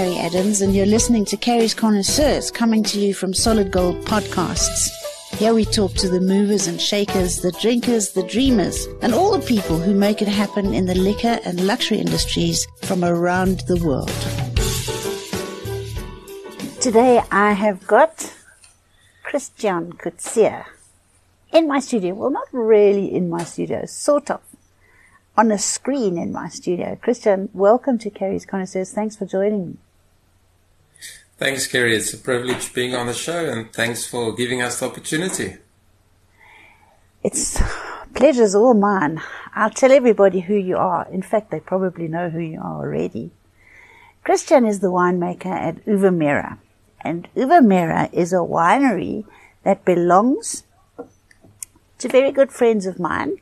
Carrie Adams, and you're listening to Carrie's Connoisseurs coming to you from Solid Gold Podcasts. Here we talk to the movers and shakers, the drinkers, the dreamers, and all the people who make it happen in the liquor and luxury industries from around the world. Today I have got Christiaan Coetzee in my studio. Well, not really in my studio, sort of on a screen in my studio. Christiaan, welcome to Carrie's Connoisseurs. Thanks for joining me. Thanks, Carrie. It's a privilege being on the show, and thanks for giving us the opportunity. It's pleasure's all mine. I'll tell everybody who you are. In fact, they probably know who you are already. Christian is the winemaker at Uva Mira, and Uva Mira is a winery that belongs to very good friends of mine,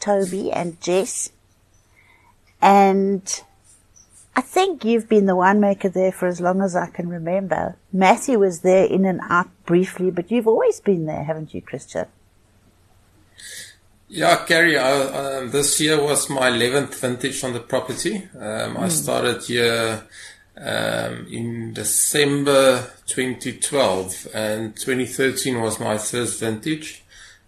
Toby and Jess. And I think you've been the winemaker there for as long as I can remember. Matthew was there in and out briefly, but you've always been there, haven't you, Christiaan? Yeah, Carrie, I, um, this year was my 11th vintage on the property. Um, mm. I hmm. started here um, in December 2012 and 2013 was my first vintage.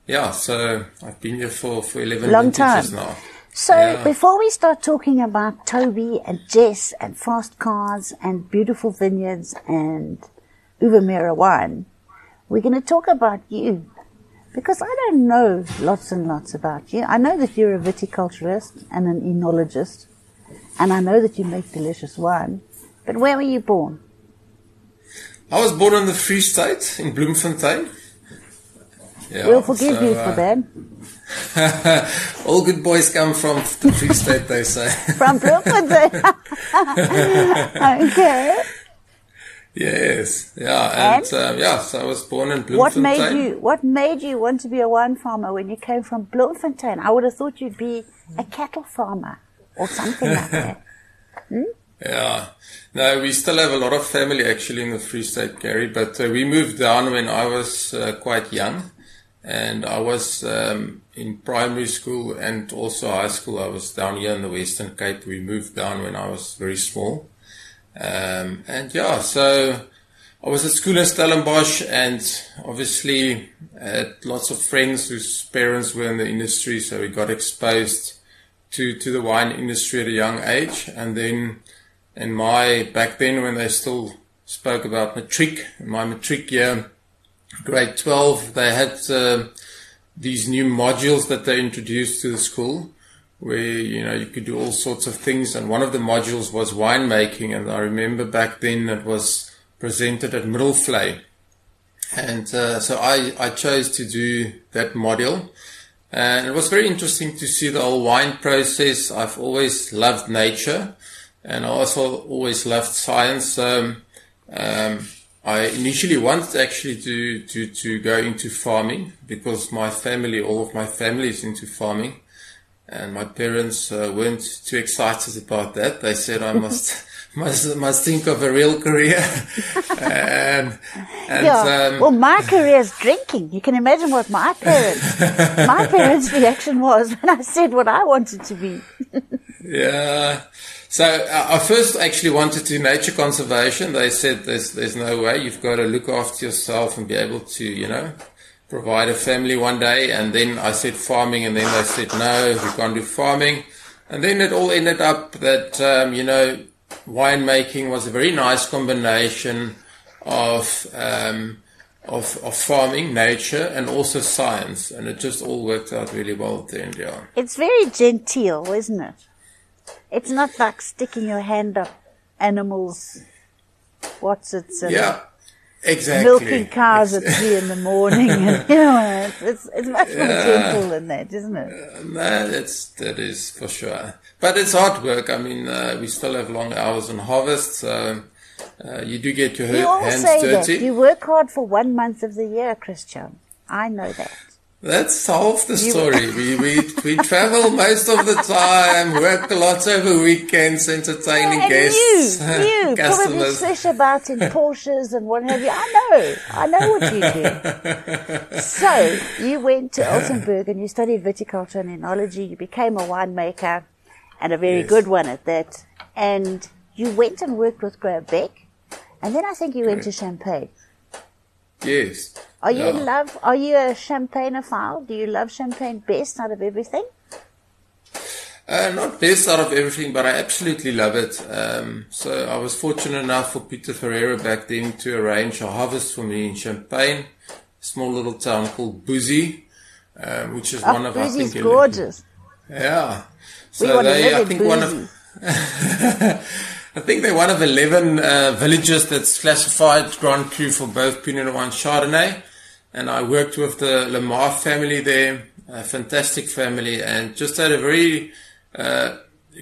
Yeah, so I've been here for, for 11 Long time. now. So yeah. before we start talking about Toby and Jess and fast cars and beautiful vineyards and Uva Mira wine, we're going to talk about you because I don't know lots and lots about you. I know that you're a viticulturist and an enologist, and I know that you make delicious wine. But where were you born? I was born in the Free State in Bloemfontein. Yeah, we'll forgive so, you for uh, that. All good boys come from the Free State, they say. from Bloemfontein. okay. Yes, yeah, and, and um, yeah, so I was born in Bloemfontein. What made you? What made you want to be a wine farmer when you came from Bloemfontein? I would have thought you'd be a cattle farmer or something like that. Hmm? Yeah. No, we still have a lot of family actually in the Free State, Gary, but uh, we moved down when I was uh, quite young and I was um, in primary school and also high school. I was down here in the Western Cape. We moved down when I was very small. Um, and yeah, so I was at school in Stellenbosch and obviously had lots of friends whose parents were in the industry. So we got exposed to, to the wine industry at a young age. And then in my, back then when they still spoke about matric, my matric year, grade 12, they had uh, these new modules that they introduced to the school where, you know, you could do all sorts of things. And one of the modules was winemaking. And I remember back then it was presented at Middelvlei. And uh, so I, I chose to do that module. And it was very interesting to see the whole wine process. I've always loved nature and I also always loved science. Um, um, I initially wanted actually to, to, to go into farming because my family, all of my family is into farming. And my parents uh, weren't too excited about that. They said I must, must, must think of a real career. and, and, yeah. Um, well, my career is drinking. You can imagine what my parents, my parents' reaction was when I said what I wanted to be. Yeah. So uh, I first actually wanted to do nature conservation. They said there's there's no way. You've got to look after yourself and be able to, you know, provide a family one day. And then I said farming, and then they said no, we can't do farming. And then it all ended up that um, you know winemaking was a very nice combination of um, of, of farming, nature, and also science, and it just all worked out really well at the end. Yeah, it's very genteel, isn't it? It's not like sticking your hand up animals. What's it? Yeah, exactly. Milking cows at three in the morning. And, you know, it's, it's much more yeah. gentle than that, isn't it? Uh, no, that's, that is for sure. But it's hard work. I mean, uh, we still have long hours on harvest. So, uh, you do get your you hands dirty. That. You work hard for one month of the year, Christiaan. I know that. That's half the story. we, we, we travel most of the time, work a lot over weekends, entertaining yeah, guests. You, you, probably swish about in Porsches and what have you. I know, I know what you do. so, you went to Elsenburg and you studied viticulture and enology. You became a winemaker and a very yes. good one at that. And you went and worked with Graham Beck, and then I think you went to Champagne. Yes. Are you in love? Are you a champagneophile? Do you love champagne best out of everything? Uh, not best out of everything, but I absolutely love it. Um, so I was fortunate enough for Pieter Ferreira back then to arrange a harvest for me in Champagne, a small little town called Bouzy, um, which is one Oh, of I Bouzy's think gorgeous. Yeah. We So they, I think one of I think they're one of 11 uh, villages that's classified Grand Cru for both Pinot Noir and Chardonnay. And I worked with the Lamar family there, a fantastic family, and just had a very, uh,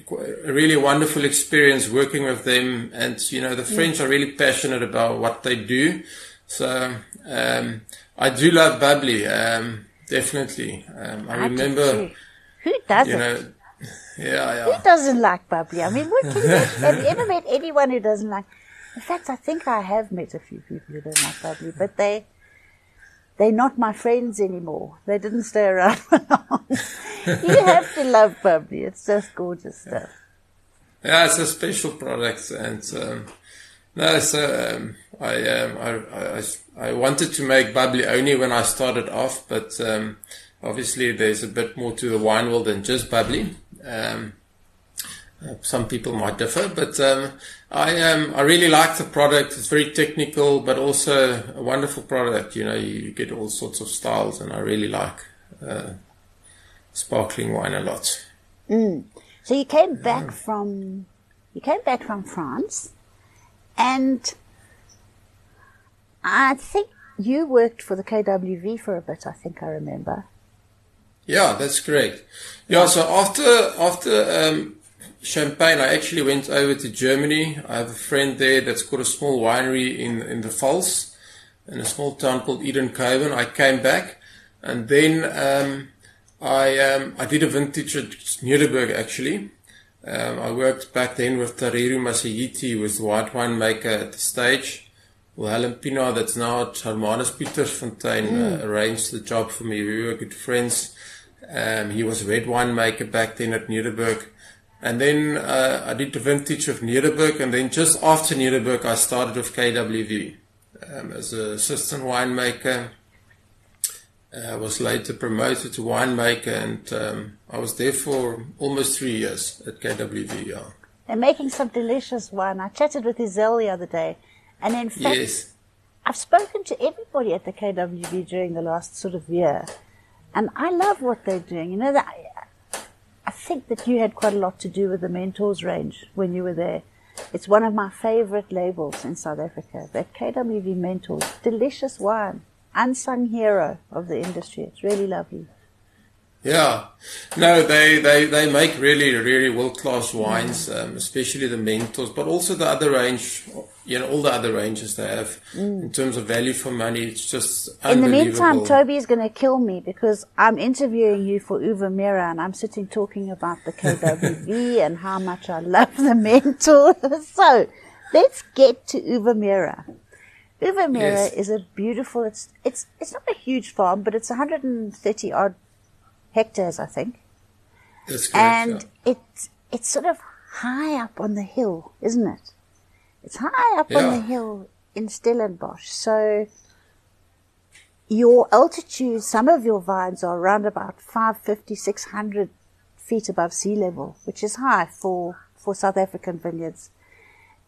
a really wonderful experience working with them. And, you know, the French are really passionate about what they do. So, um, I do love bubbly, um, definitely. Um, I, I remember. Who doesn't? you know, yeah, yeah. Who doesn't like bubbly? I mean, what can you, have you ever met anyone who doesn't like? In fact, I think I have met a few people who don't like bubbly, but they they're not my friends anymore. They didn't stay around for long. you have to love bubbly. It's just gorgeous stuff. Yeah, it's a special product, and um, no, so um, I, um, I, I I wanted to make bubbly only when I started off, but um, obviously there's a bit more to the wine world than just bubbly. Um, uh, some people might differ, but um, I um, I really like the product. It's very technical, but also a wonderful product. You know, you, get all sorts of styles, and I really like uh, sparkling wine a lot. So you came back from you came back from France, and I think you worked for the KWV for a bit. I think I remember. Yeah, that's correct. Yeah, so after after um, Champagne, I actually went over to Germany. I have a friend there that's got a small winery in in the Pfalz, in a small town called Edenkoben. I came back, and then um, I um, I did a vintage at Nederburg actually. Um, I worked back then with Tariro Masayiti, who was the white winemaker at the stage. Well, Helen Pina, that's now at Hermanus Pietersfontein, uh, arranged the job for me. We were good friends. Um, he was a red winemaker back then at Nederburg. And then uh, I did the vintage of Nederburg, and then just after Nederburg, I started with KWV um, as an assistant winemaker. I was later promoted to winemaker, and um, I was there for almost three years at KWV. Yeah. They're making some delicious wine. I chatted with Isel the other day, and in fact, Yes. I've spoken to everybody at the KWV during the last sort of year, and I love what they're doing. You know, that I think that you had quite a lot to do with the Mentors range when you were there. It's one of my favorite labels in South Africa. That KWV Mentors, delicious wine, unsung hero of the industry. It's really lovely. Yeah, no, they, they, they make really, really world class wines, um, especially the Mentors, but also the other range, you know, all the other ranges they have mm. in terms of value for money. It's just In the meantime, Toby is going to kill me because I'm interviewing you for Uva Mira and I'm sitting talking about the KWV and how much I love the mentor. so let's get to Uva Mira. Uva Mira Yes. is a beautiful, it's, it's, it's not a huge farm, but it's 130 odd hectares, I think. That's correct, And yeah. it's, it's sort of high up on the hill, isn't it? It's high up on the hill in Stellenbosch. So your altitude, some of your vines are around about 550, 600 feet above sea level, which is high for, for South African vineyards.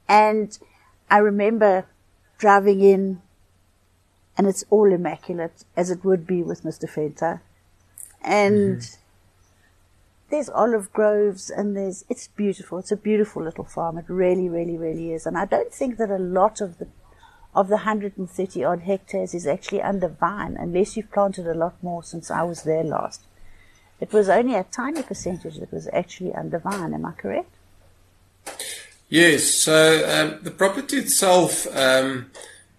And I remember driving in and it's all immaculate as it would be with Mr. Venter. And mm-hmm. There's olive groves and there's it's beautiful. It's a beautiful little farm. It really, really, really is. And I don't think that a lot of the of the 130 odd hectares is actually under vine, unless you've planted a lot more since I was there last. It was only a tiny percentage that was actually under vine. Am I correct? Yes. So um, the property itself, um,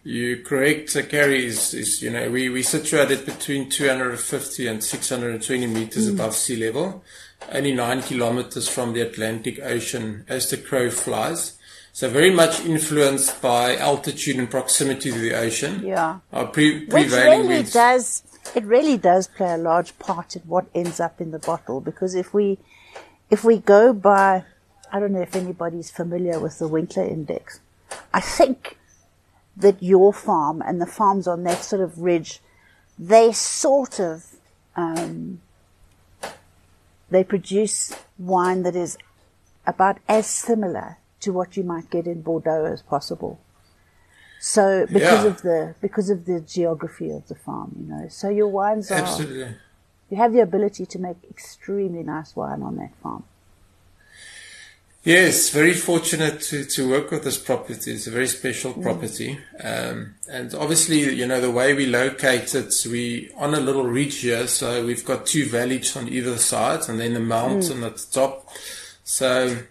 you correct, Carrie, is, is, you know, we, we situated between 250 and 620 meters hmm. above sea level, only nine kilometers from the Atlantic Ocean as the crow flies. So very much influenced by altitude and proximity to the ocean. Yeah. Our pre- Which really winds. does it really does play a large part in what ends up in the bottle because if we if we go by I don't know if anybody's familiar with the Winkler Index. I think that your farm and the farms on that sort of ridge, they sort of, um, they produce wine that is about as similar to what you might get in Bordeaux as possible. So because Yeah. of the because of the geography of the farm, you know, so your wines are Absolutely. you have the ability to make extremely nice wine on that farm. Yes, very fortunate to, to work with this property. It's a very special property. Um, and obviously, you know, the way we locate it, we on a little ridge here. So we've got two valleys on either side and then the mountain at the top. So,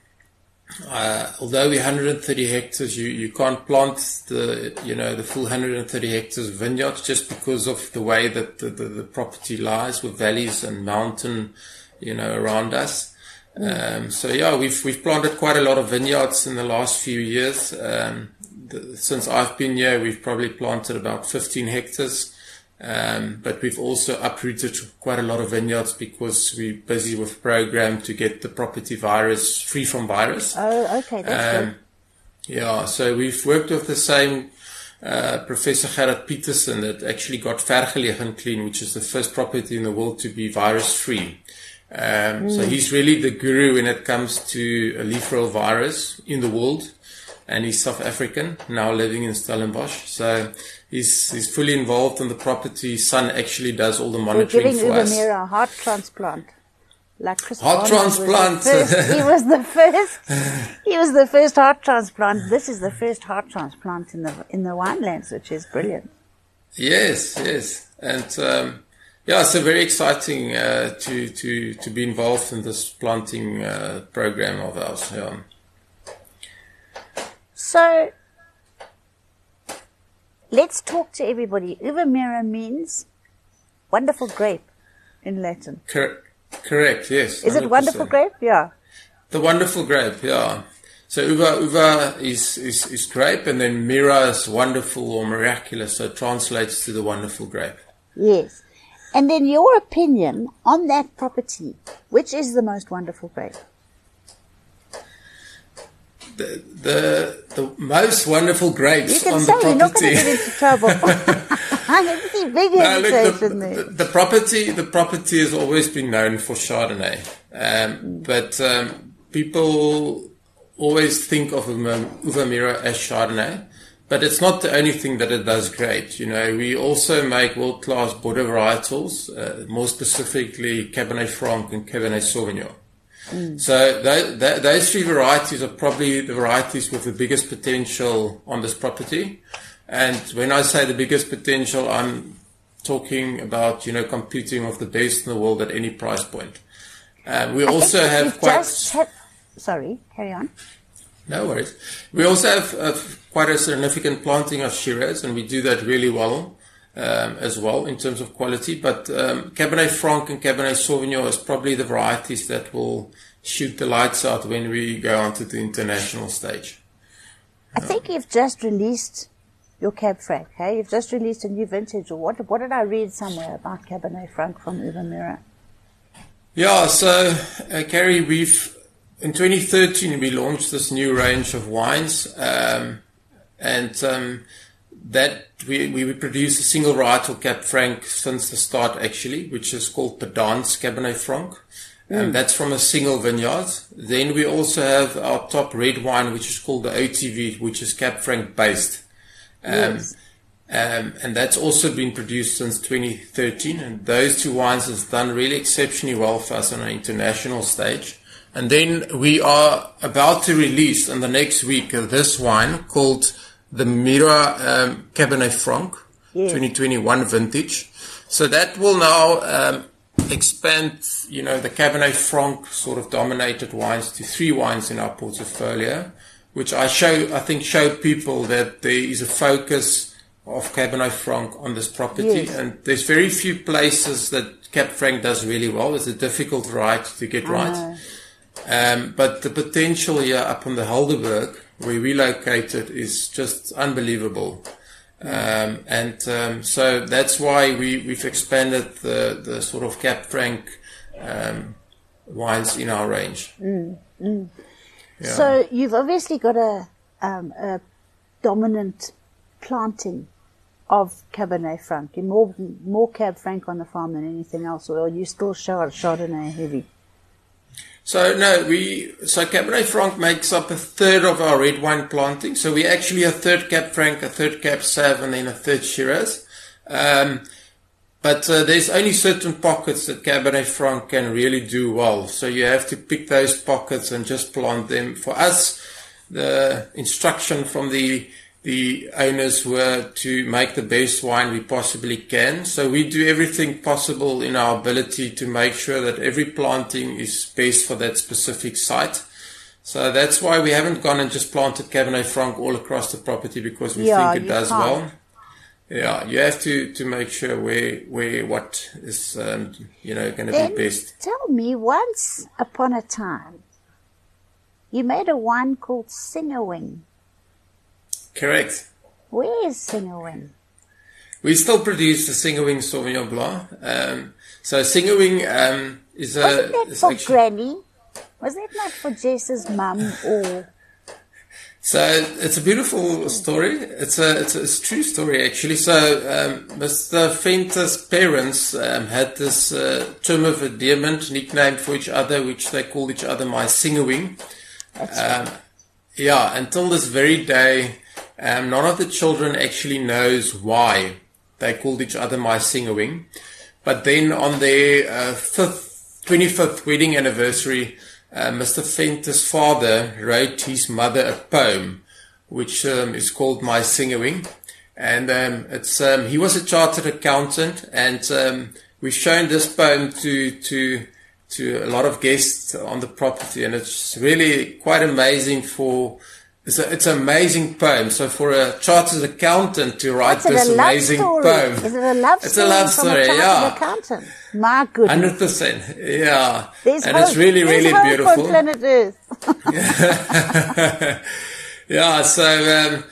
uh, although we're 130 hectares, you, you can't plant the, you know, the full 130 hectares vineyard just because of the way that the, the, the property lies with valleys and mountain, you know, around us. Um, so yeah, we've we've planted quite a lot of vineyards in the last few years. Um, the, since I've been here, we've probably planted about 15 hectares. Um, but we've also uprooted quite a lot of vineyards because we're busy with a program to get the property virus free from virus. Oh, okay, that's Um, yeah, so we've worked with the same uh, Professor Gerhard Pietersen that actually got Vergelegen Clean, which is the first property in the world to be virus free. Um, So he's really the guru when it comes to a leaf roll virus in the world. And he's South African, now living in Stellenbosch. So he's, he's fully involved in the property. His son actually does all the We're monitoring giving for us. A heart transplant. Like Heart transplant. He was the first. He was the first heart transplant. This is the first heart transplant in the in the winelands, which is brilliant. Yes, yes, and um, yeah, so very exciting uh, to to to be involved in this planting uh, program of ours. Yeah. So let's talk to everybody. Uva Mira means wonderful grape in Latin. Cor- correct. Yes. Is it 100%. wonderful grape? Yeah. The wonderful grape. Yeah. So uva uva is, is is grape, and then mira is wonderful or miraculous. So it translates to the wonderful grape. Yes. And then your opinion on that property, which is the most wonderful grape? The the the most wonderful grapes You can on say the you're not going property. to get into trouble. I can see big No, look, the, the, the property, the property has always been known for Chardonnay, um, but um, people always think of Uva- Uvamira as Chardonnay. But it's not the only thing that it does great. You know, we also make world-class Bordeaux varietals, uh, more specifically Cabernet Franc and Cabernet Sauvignon. So tho- tho- those three varieties are probably the varieties with the biggest potential on this property. And when I say the biggest potential, I'm talking about, you know, competing with the best in the world at any price point. Um, we also You've quite, had- sorry, carry on. No worries. We also have uh, quite a significant planting of Shiraz and we do that really well. Um, as well in terms of quality, but um, Cabernet Franc and Cabernet Sauvignon is probably the varieties that will shoot the lights out when we go onto the international stage. I think you've just released your Cab Franc, hey? You've just released a new vintage, or what? What did I read somewhere about Cabernet Franc from Uva Mira? Yeah, so uh, Carrie, we've in 2013 we launched this new range of wines, um, and um, that we we produce a single varietal Cab Franc since the start actually, which is called Pedance Cabernet Franc. And that's from a single vineyard. Then we also have our top red wine, which is called the OTV, which is Cab Franc based. Um, Yes. um, and that's also been produced since 2013. And those two wines have done really exceptionally well for us on an international stage. And then we are about to release in the next week uh, this wine called the Mira um, Cabernet Franc Yes. 2021 vintage. So that will now um, expand, you know, the Cabernet Franc sort of dominated wines to three wines in our portfolio, which I show, I think showed people that there is a focus of Cabernet Franc on this property. Yes. And there's very few places that Cab Franc does really well. It's a difficult variety to get right. Um, but the potential here up on the Helderberg, where we located, is just unbelievable. Um, and um, so that's why we, we've expanded the, the sort of Cab Franc um, wines in our range. Yeah. So you've obviously got a, um, a dominant planting of Cabernet Franc. You're more more Cab Franc on the farm than anything else, or are you still Chard, Chardonnay heavy? So no, we so Cabernet Franc makes up a third of our red wine planting. So we actually a third Cab Franc, a third Cab Sav, and then a third Shiraz. Um, but uh, there's only certain pockets that Cabernet Franc can really do well. So you have to pick those pockets and just plant them. For us, the instruction from the the owners were to make the best wine we possibly can. So we do everything possible in our ability to make sure that every planting is best for that specific site. So that's why we haven't gone and just planted Cabernet Franc all across the property because we Yeah, think it does can't. well. Yeah, you have to, to make sure where where what is um, you know going to be best. tell me, once upon a time, you made a wine called Sing-a-Wing. Correct. Where is Sing-a-Wing? We still produce the Sing-a-Wing Sauvignon Blanc. Um, so Sing-a-Wing um, is a Wasn't that for actually- Granny? Was that not for Jess's mum or? So it's a beautiful story. It's a it's a, it's a true story actually. So um, Mr. Venter's parents um, had this uh, term of endearment nickname for each other, which they called each other my Sing-a-Wing. Um, yeah, until this very day, um, none of the children actually knows why they called each other my Sing-a-Wing. But then on their uh, fifth, 25th wedding anniversary, uh, Mr. Venter's father wrote his mother a poem, which um, is called My Sing-a-Wing. And um, it's um, he was a chartered accountant, and um, we've shown this poem to to to a lot of guests on the property, and it's really quite amazing for. It's, a, it's an amazing poem. So for a chartered accountant to write it this a amazing story? poem, Is it a love it's story It's a love from story. a chartered yeah, accountant? My goodness. hundred percent. Yeah, There's and hope. it's really, There's really beautiful. on planet Earth. yeah, so um,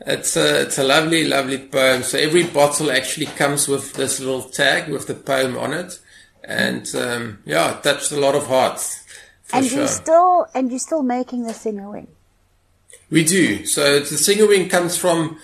it's a it's a lovely, lovely poem. So every bottle actually comes with this little tag with the poem on it, and um, yeah, it touched a lot of hearts for and sure. you still and you're still making the Sing-a-Wing. We do. So the Sing-a-Wing comes from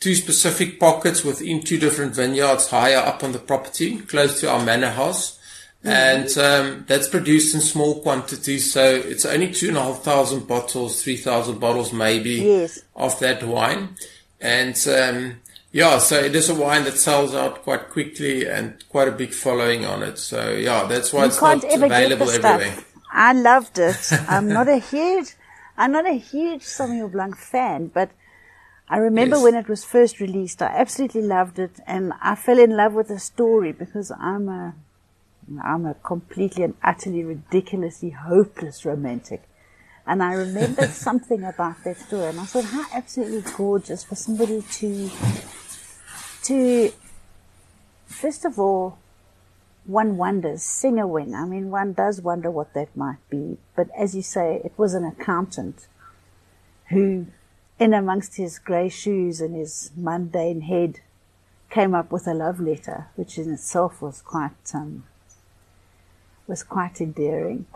two specific pockets within two different vineyards higher up on the property, close to our manor house. And um, that's produced in small quantities, so it's only two and a half thousand bottles, three thousand bottles maybe Yes. of that wine. And um, yeah, so it is a wine that sells out quite quickly and quite a big following on it. So yeah, that's why You it's not available everywhere. I loved it. I'm not a huge, I'm not a huge Sauvignon Blanc fan, but I remember Yes. when it was first released, I absolutely loved it, and I fell in love with the story because I'm a, I'm a completely and utterly ridiculously hopeless romantic. And I remembered something about that story, and I thought, how absolutely gorgeous for somebody to, to, first of all, one wonders, sing a wing. I mean, one does wonder what that might be. But as you say, it was an accountant who, in amongst his grey shoes and his mundane head, came up with a love letter, which in itself was quite, um, was quite endearing.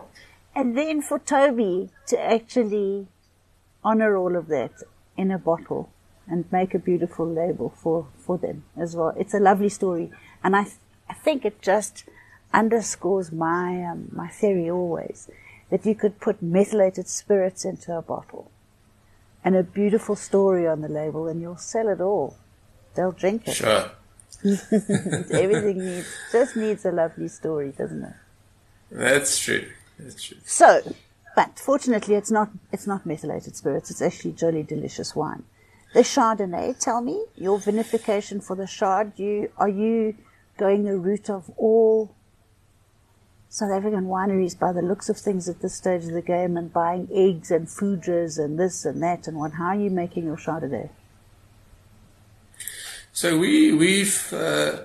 And then for Toby to actually honor all of that in a bottle and make a beautiful label for, for them as well. It's a lovely story. And I, I think it just underscores my, um, my theory always that you could put methylated spirits into a bottle and a beautiful story on the label and you'll sell it all. They'll drink it. Sure. Everything needs, just needs a lovely story, doesn't it? That's true. That's true. So, but fortunately, it's not it's not methylated spirits. It's actually jolly delicious wine. The Chardonnay. Tell me your vinification for the Chard. You are you going the route of all South African wineries by the looks of things at this stage of the game and buying eggs and foudres and this and that and what? How are you making your Chardonnay? So we we've uh,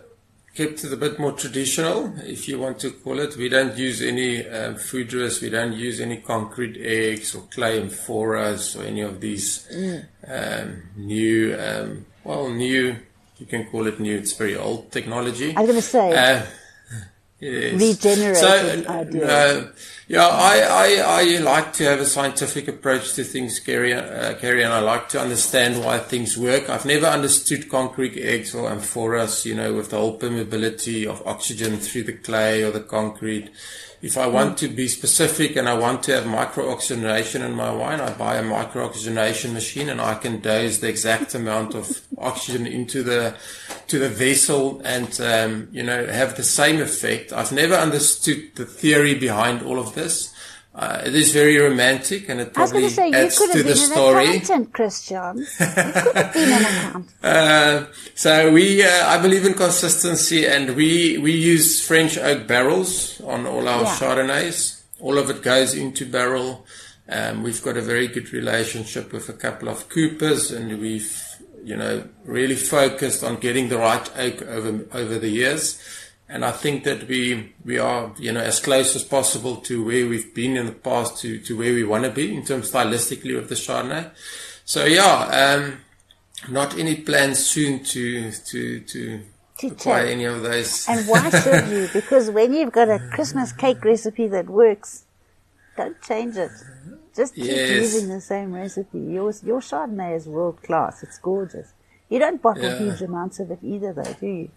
kept it a bit more traditional, if you want to call it. We don't use any um, foudres, we don't use any concrete eggs or clay amphoras or any of these um, new, um, well, new. You can call it new. It's very old technology. I was going to say Uh, yes. Regenerated So, uh, ideas. Yeah, I, I, I like to have a scientific approach to things, Gary, uh, Gary, and I like to understand why things work. I've never understood concrete eggs or amphoras, you know, with the whole permeability of oxygen through the clay or the concrete. If I want to be specific and I want to have micro-oxygenation in my wine, I buy a micro-oxygenation machine and I can dose the exact amount of oxygen into the to the vessel and um, you know have the same effect. I've never understood the theory behind all of this. Uh, it is very romantic, and it probably say, adds to the story. An accountant, Christiaan. You could have been an accountant. Uh, so we, uh, I believe in consistency, and we we use French oak barrels on all our Yeah. Chardonnays. All of it goes into barrel. Um, we've got a very good relationship with a couple of Coopers, and we've you know really focused on getting the right oak over over the years. And I think that we we are you know as close as possible to where we've been in the past to to where we want to be in terms stylistically with the Chardonnay. So yeah, um, not any plans soon to to to To acquire any of those. And why should you? Because when you've got a Christmas cake recipe that works, don't change it. Just keep Yes. using the same recipe. Your, your Chardonnay is world class. It's gorgeous. You don't bottle Yeah. huge amounts of it either, though, do you?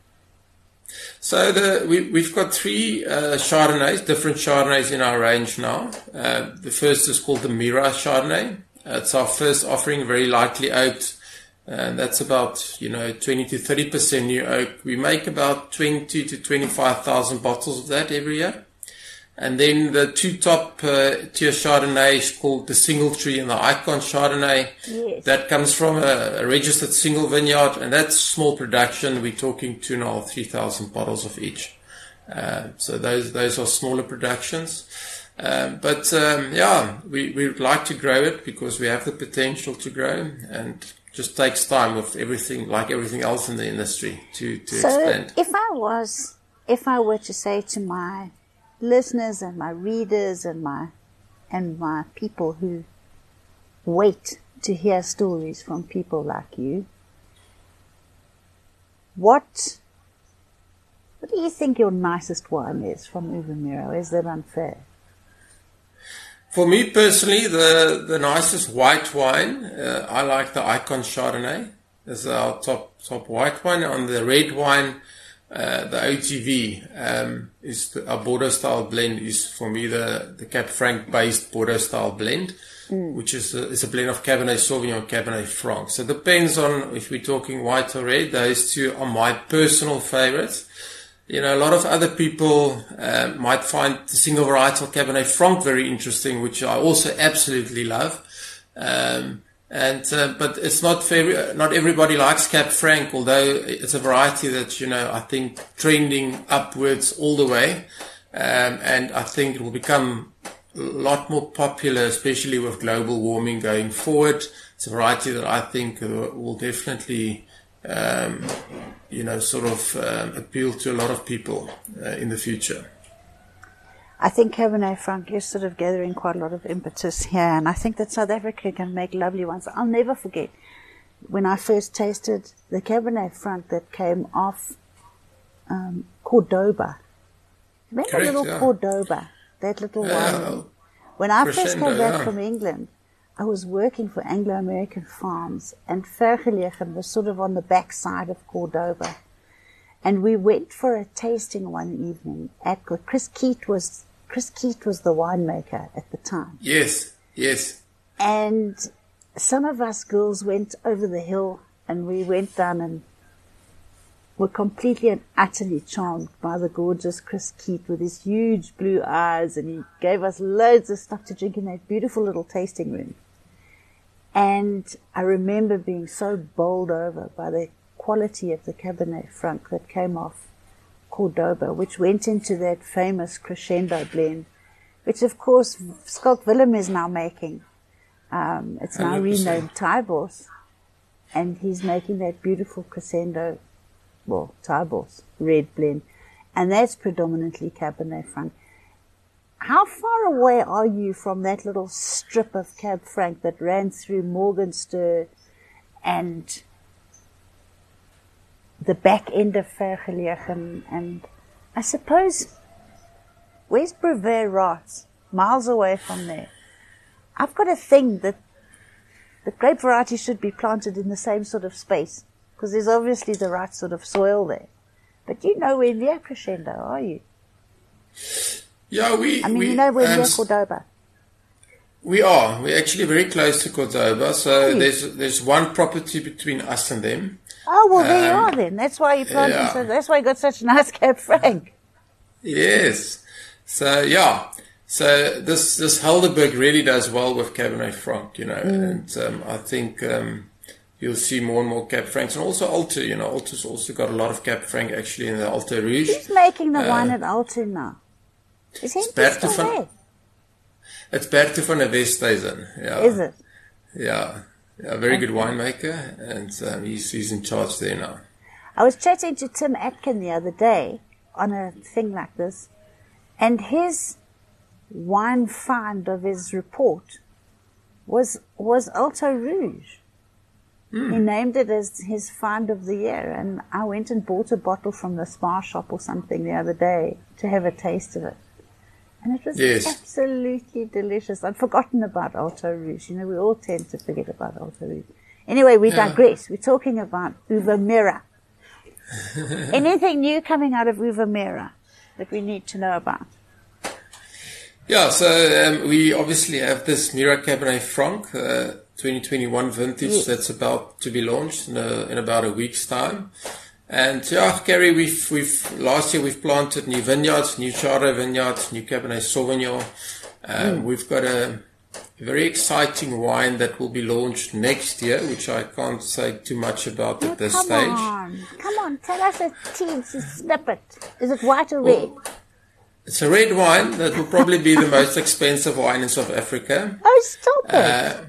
So the we, we've got three uh, Chardonnays, different Chardonnays in our range now. Uh, the first is called the Mira Chardonnay. Uh, it's our first offering, very lightly oaked. And that's about, you know, 20 to 30% new oak. We make about 20 to 25,000 bottles of that every year. And then the two top uh, tier is called the Single Tree and the Icon Chardonnay. Yes. That comes from a, a registered single vineyard, and that's small production. We're talking two and a half, three thousand bottles of each. Uh, so those those are smaller productions. Um, but um, yeah, we we would like to grow it because we have the potential to grow, and just takes time with everything, like everything else in the industry, to to So expand. if I was, if I were to say to my listeners and my readers and my, and my people who wait to hear stories from people like you, what, what do you think your nicest wine is from Uva Mira? Is that unfair? For me personally, the, the nicest white wine, uh, I like the Icon Chardonnay. Is our top top white wine. On the red wine, uh, the OTV um, is the, our Bordeaux style blend. Is for me the the Cab Franc based Bordeaux style blend, which is a, is a blend of Cabernet Sauvignon and Cabernet Franc. So it depends on if we're talking white or red. Those two are my personal favorites. You know, a lot of other people uh, might find the single varietal Cabernet Franc very interesting, which I also absolutely love. Um, and uh, but it's not very, not everybody likes Cab Franc, although it's a variety that you know I think trending upwards all the way, um, and I think it will become a lot more popular, especially with global warming going forward. It's a variety that I think will definitely um, you know, sort of um, appeal to a lot of people uh, in the future. I think Cabernet Franc is sort of gathering quite a lot of impetus here, and I think that South Africa can make lovely ones. I'll never forget when I first tasted the Cabernet Franc that came off um, Cordoba. Remember Correct, little yeah. Cordoba, that little Yeah. wine? When I first came back yeah. from England, I was working for Anglo-American farms, and Vergelegen was sort of on the back side of Cordoba. And we went for a tasting one evening at Chris Keet was Chris Keet was the winemaker at the time, Yes, yes. and some of us girls went over the hill and we went down and were completely and utterly charmed by the gorgeous Chris Keet with his huge blue eyes, and he gave us loads of stuff to drink in that beautiful little tasting room. And I remember being so bowled over by the quality of the Cabernet Franc that came off Cordoba, which went into that famous crescendo blend, which of course Scott Willem is now making. Um, it's now 100%. renamed Tybors, and he's making that beautiful crescendo, well, Tybors red blend, and that's predominantly Cabernet Franc. How far away are you from that little strip of Cab Franc that ran through Morgenster and the back end of Vergelegen and I suppose where's Brevet Rats? miles away from there. I've got a thing that the grape variety should be planted in the same sort of space because there's obviously the right sort of soil there. But you know where near Crescendo, are you? Yeah, we. I mean, we, you know where um, near Cordoba. We are. We're actually very close to Cordoba. So there's there's one property between us and them. Oh well, there you Um, are then. That's why you planted. yeah. So that's why you got such a nice Cab Franc. Yes. So yeah. So this this Helderberg really does well with Cabernet Franc, you know, Mm. and um, I think um, you'll see more and more Cab Francs, and also Alto. You know, Alto's also got a lot of Cab Franc actually in the Alto Rouge. Who's making the Uh, wine at Alto now? Is he still there? It's Bertho van der Westhuizen. Yeah. Is it? Yeah. Yeah, very good winemaker, and um, he's he's in charge there now. I was chatting to Tim Atkin the other day on a thing like this, and his wine find of his report was was Alto Rouge. He named it as his find of the year, and I went and bought a bottle from the Spar shop or something the other day to have a taste of it. And it was Yes. absolutely delicious. I'd forgotten about Alto Rouge. You know, we all tend to forget about Alto Rouge. Anyway, we Yeah. digress. We're talking about Uva Mira. Anything new coming out of Uva Mira that we need to know about? Yeah, so um, we obviously have this Mira Cabernet Franc uh, 2021 vintage Yes. that's about to be launched in, a, in about a week's time. And yeah, Gary, we've we've last year we've planted new vineyards, new Chardonnay vineyards, new Cabernet Sauvignon. Um, Hmm. We've got a very exciting wine that will be launched next year, which I can't say too much about at this come stage. on. Come on. Tell us a teensy snippet. Is it white or red? It's a red wine that will probably be the most expensive wine in South Africa. Oh, stop it. Uh,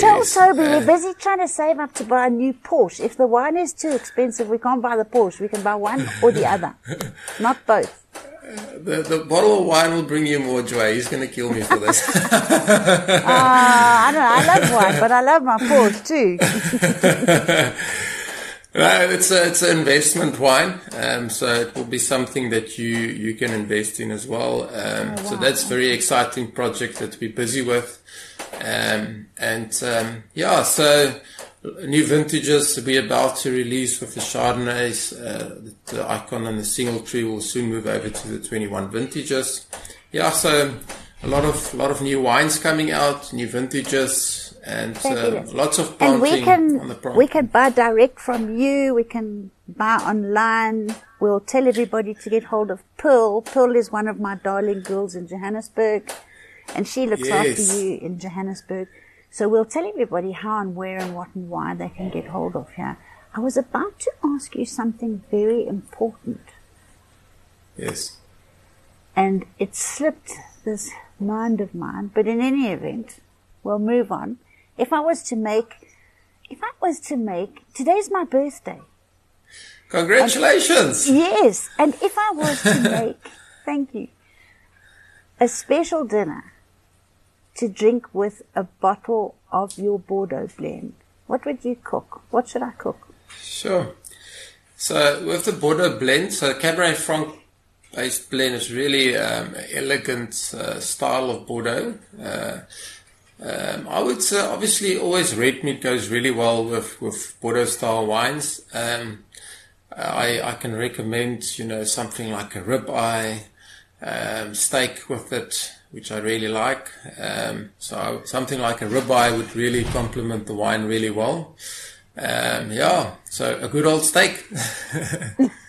Tell yes, Toby uh, we're busy trying to save up to buy a new Porsche. If the wine is too expensive, we can't buy the Porsche. We can buy one or the other, not both. The, the bottle of wine will bring you more joy. He's going to kill me for this. Ah, I don't know. I love wine, but I love my Porsche too. no, it's a, it's an investment wine, um, so it will be something that you you can invest in as well. Um, So that's a very exciting project that we're busy with, um, and um, yeah, so new vintages we're about to release with the Chardonnays. Uh, the, Icon and the Single Tree will soon move over to the 21 vintages. Yeah, so a lot of a lot of new wines coming out, new vintages, and uh, lots of And planting we on the can we can buy direct from you. We can buy online. We'll tell everybody to get hold of Pearl. Pearl is one of my darling girls in Johannesburg, and she looks Yes. after you in Johannesburg. So we'll tell everybody how and where and what and why they can get hold of her. I was about to ask you something very important, Yes. and it slipped this mind of mine. But in any event, we'll move on. If I was to make, if I was to make, today's my birthday. Congratulations! Yes, and if I was to make, thank you, a special dinner to drink with a bottle of your Bordeaux blend, what would you cook? What should I cook? Sure. So with the Bordeaux blend, so Cabernet Franc based blend is really um, an elegant uh, style of Bordeaux. Uh, um, I would say obviously always red meat goes really well with, with Bordeaux style wines. Um, I, I can recommend, you know, something like a ribeye, um, steak with it, which I really like. Um, so something like a ribeye would really complement the wine really well. Um, yeah, so a good old steak.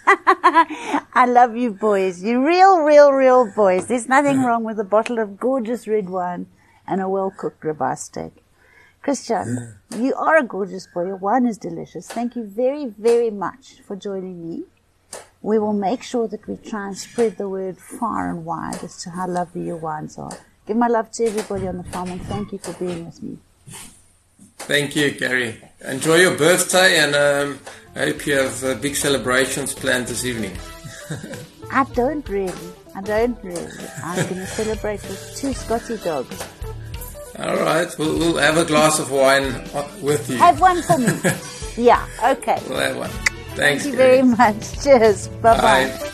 I love you boys. You real, real, real boys. There's nothing wrong with a bottle of gorgeous red wine and a well cooked ribeye steak. Christiaan, you are a gorgeous boy. Your wine is delicious. Thank you very, very much for joining me. We will make sure that we try and spread the word far and wide as to how lovely your wines are. Give my love to everybody on the farm and thank you for being with me. Thank you, Gary. Enjoy your birthday and um, I hope you have uh, big celebrations planned this evening. I don't really. I don't really. I'm going to celebrate with two Scotty dogs. All right, we'll, we'll have a glass of wine uh, with you. Have one for me. yeah, okay. We'll have one. Thanks, Thank you Gary. very much. Cheers. Bye bye. Bye.